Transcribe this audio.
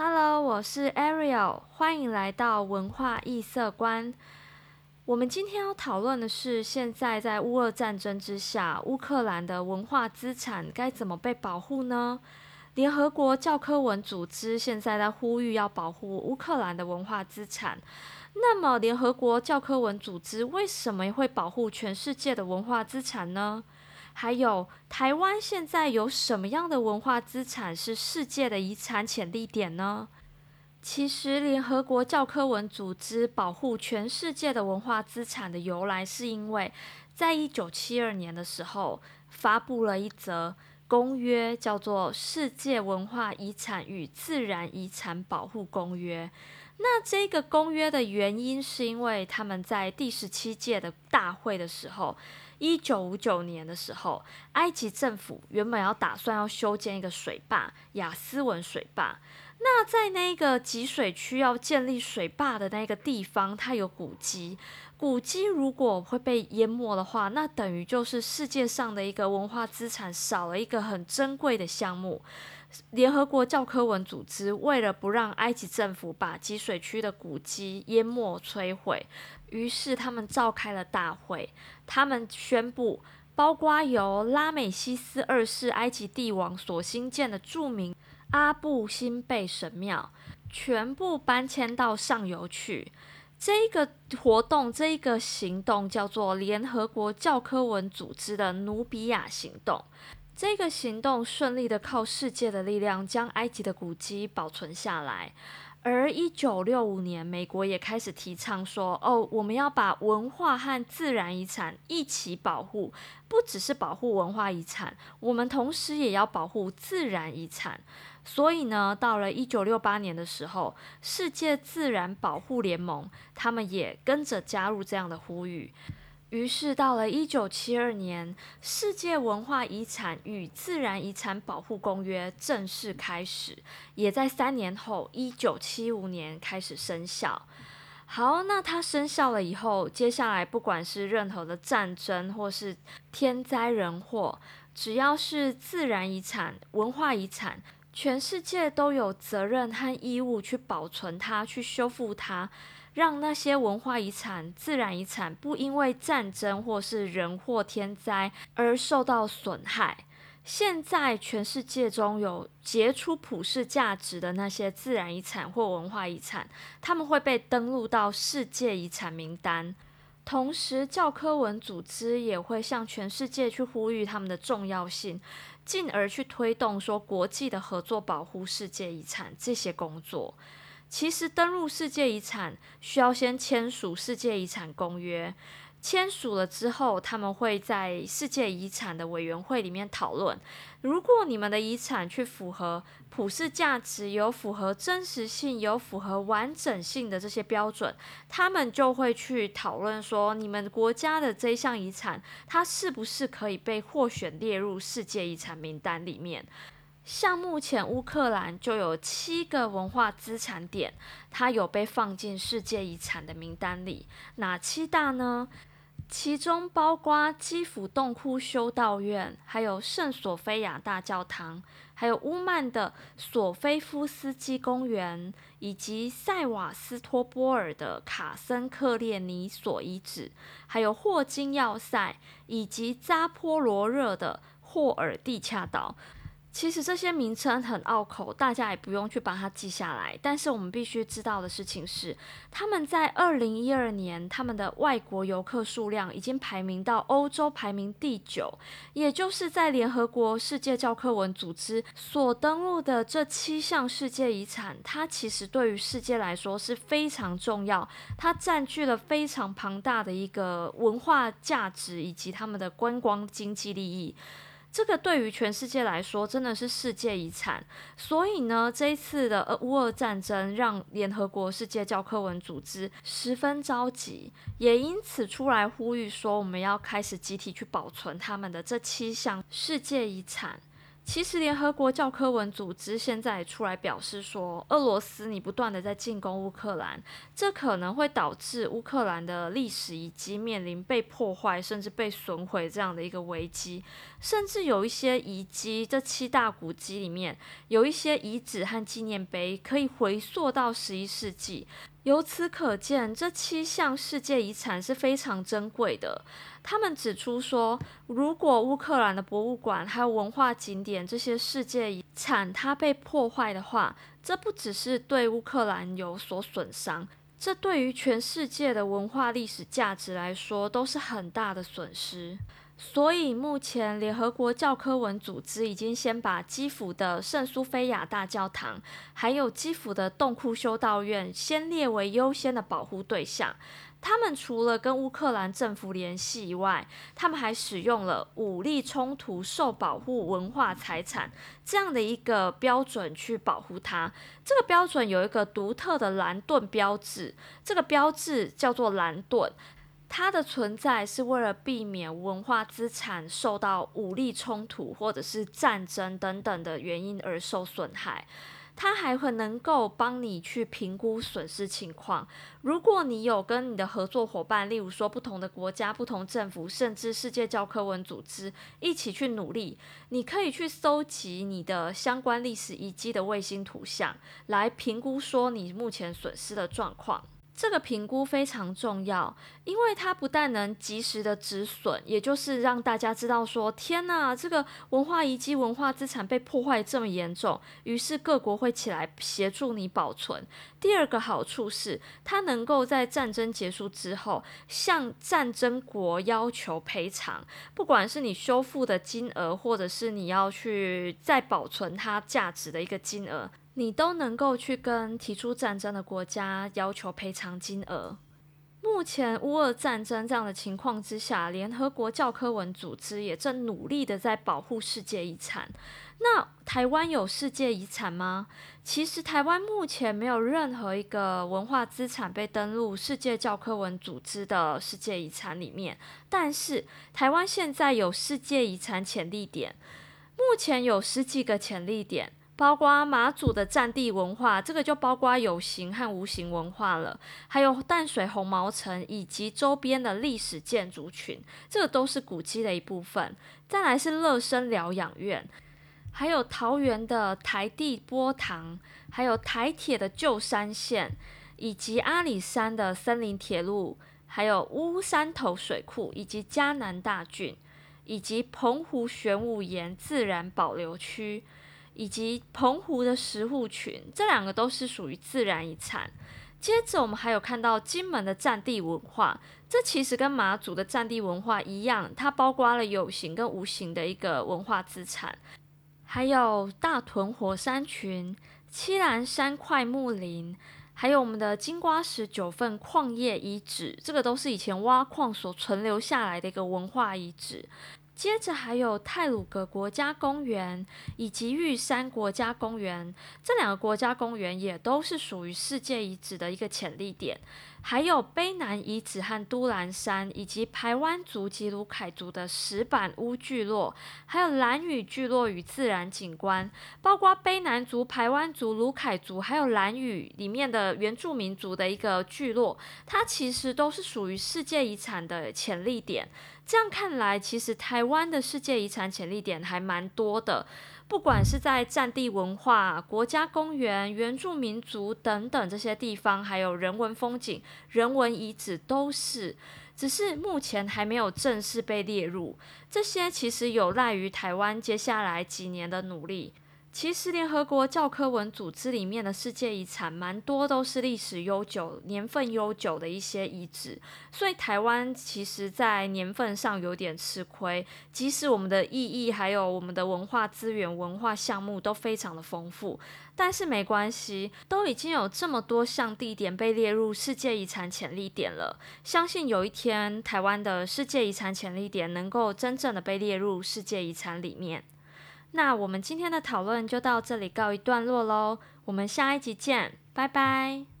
Hello，我是 Ariel，欢迎来到文化异色观。我们今天要讨论的是，现在在乌俄战争之下，乌克兰的文化资产该怎么被保护呢？联合国教科文组织现在在呼吁要保护乌克兰的文化资产。那么，联合国教科文组织为什么会保护全世界的文化资产呢？还有，台湾现在有什么样的文化资产是世界的遗产潜力点呢？其实，联合国教科文组织保护全世界的文化资产的由来，是因为在一九七二年的时候发布了一则公约，叫做《世界文化遗产与自然遗产保护公约》。那这个公约的原因，是因为他们在第十七届的大会的时候。一九五九年的时候，埃及政府原本要打算要修建一个水坝——雅斯文水坝。那在那个集水区要建立水坝的那个地方，它有古迹。古迹如果会被淹没的话，那等于就是世界上的一个文化资产少了一个很珍贵的项目。联合国教科文组织为了不让埃及政府把集水区的古迹淹没摧毁。于是他们召开了大会，他们宣布，包括由拉美西斯二世埃及帝王所兴建的著名阿布辛贝神庙，全部搬迁到上游去。这个活动，这一个行动叫做联合国教科文组织的努比亚行动。这个行动顺利的靠世界的力量，将埃及的古迹保存下来。而一九六五年，美国也开始提倡说：“哦，我们要把文化和自然遗产一起保护，不只是保护文化遗产，我们同时也要保护自然遗产。”所以呢，到了一九六八年的时候，世界自然保护联盟他们也跟着加入这样的呼吁。于是，到了一九七二年，《世界文化遗产与自然遗产保护公约》正式开始，也在三年后，一九七五年开始生效。好，那它生效了以后，接下来不管是任何的战争或是天灾人祸，只要是自然遗产、文化遗产，全世界都有责任和义务去保存它，去修复它。让那些文化遗产、自然遗产不因为战争或是人祸天灾而受到损害。现在全世界中有杰出普世价值的那些自然遗产或文化遗产，他们会被登录到世界遗产名单。同时，教科文组织也会向全世界去呼吁他们的重要性，进而去推动说国际的合作保护世界遗产这些工作。其实登录世界遗产需要先签署世界遗产公约，签署了之后，他们会在世界遗产的委员会里面讨论。如果你们的遗产去符合普世价值、有符合真实性、有符合完整性的这些标准，他们就会去讨论说，你们国家的这项遗产，它是不是可以被获选列入世界遗产名单里面。像目前乌克兰就有七个文化资产点，它有被放进世界遗产的名单里。哪七大呢？其中包括基辅洞窟修道院，还有圣索菲亚大教堂，还有乌曼的索菲夫斯基公园，以及塞瓦斯托波尔的卡森克列尼索遗址，还有霍金要塞，以及扎波罗热的霍尔蒂恰岛。其实这些名称很拗口，大家也不用去把它记下来。但是我们必须知道的事情是，他们在二零一二年，他们的外国游客数量已经排名到欧洲排名第九，也就是在联合国世界教科文组织所登录的这七项世界遗产，它其实对于世界来说是非常重要，它占据了非常庞大的一个文化价值以及他们的观光经济利益。这个对于全世界来说真的是世界遗产，所以呢，这一次的乌俄战争让联合国世界教科文组织十分着急，也因此出来呼吁说，我们要开始集体去保存他们的这七项世界遗产。其实，联合国教科文组织现在出来表示说，俄罗斯你不断的在进攻乌克兰，这可能会导致乌克兰的历史遗迹面临被破坏甚至被损毁这样的一个危机。甚至有一些遗迹，这七大古迹里面有一些遗址和纪念碑可以回溯到十一世纪。由此可见，这七项世界遗产是非常珍贵的。他们指出说，如果乌克兰的博物馆还有文化景点这些世界遗产它被破坏的话，这不只是对乌克兰有所损伤，这对于全世界的文化历史价值来说都是很大的损失。所以，目前联合国教科文组织已经先把基辅的圣苏菲亚大教堂，还有基辅的洞窟修道院，先列为优先的保护对象。他们除了跟乌克兰政府联系以外，他们还使用了武力冲突受保护文化财产这样的一个标准去保护它。这个标准有一个独特的蓝盾标志，这个标志叫做蓝盾。它的存在是为了避免文化资产受到武力冲突或者是战争等等的原因而受损害。它还会能够帮你去评估损失情况。如果你有跟你的合作伙伴，例如说不同的国家、不同政府，甚至世界教科文组织一起去努力，你可以去搜集你的相关历史遗迹的卫星图像，来评估说你目前损失的状况。这个评估非常重要，因为它不但能及时的止损，也就是让大家知道说，天呐，这个文化遗迹、文化资产被破坏这么严重，于是各国会起来协助你保存。第二个好处是，它能够在战争结束之后，向战争国要求赔偿，不管是你修复的金额，或者是你要去再保存它价值的一个金额。你都能够去跟提出战争的国家要求赔偿金额。目前乌俄战争这样的情况之下，联合国教科文组织也正努力的在保护世界遗产。那台湾有世界遗产吗？其实台湾目前没有任何一个文化资产被登录世界教科文组织的世界遗产里面。但是台湾现在有世界遗产潜力点，目前有十几个潜力点。包括马祖的战地文化，这个就包括有形和无形文化了，还有淡水红毛城以及周边的历史建筑群，这个都是古迹的一部分。再来是乐生疗养院，还有桃园的台地波塘，还有台铁的旧山线，以及阿里山的森林铁路，还有乌山头水库，以及嘉南大郡，以及澎湖玄武岩自然保留区。以及澎湖的石户群，这两个都是属于自然遗产。接着，我们还有看到金门的战地文化，这其实跟马祖的战地文化一样，它包括了有形跟无形的一个文化资产。还有大屯火山群、七兰山块木林，还有我们的金瓜石九份矿业遗址，这个都是以前挖矿所存留下来的一个文化遗址。接着还有泰鲁格国家公园以及玉山国家公园，这两个国家公园也都是属于世界遗址的一个潜力点。还有卑南遗址和都兰山，以及排湾族及卢凯族的石板屋聚落，还有蓝屿聚落与自然景观，包括卑南族、排湾族、卢凯族，还有蓝屿里面的原住民族的一个聚落，它其实都是属于世界遗产的潜力点。这样看来，其实台湾的世界遗产潜力点还蛮多的。不管是在战地文化、国家公园、原住民族等等这些地方，还有人文风景、人文遗址，都是，只是目前还没有正式被列入。这些其实有赖于台湾接下来几年的努力。其实，联合国教科文组织里面的世界遗产，蛮多都是历史悠久、年份悠久的一些遗址，所以台湾其实在年份上有点吃亏。即使我们的意义还有我们的文化资源、文化项目都非常的丰富，但是没关系，都已经有这么多项地点被列入世界遗产潜力点了。相信有一天，台湾的世界遗产潜力点能够真正的被列入世界遗产里面。那我们今天的讨论就到这里告一段落喽，我们下一集见，拜拜。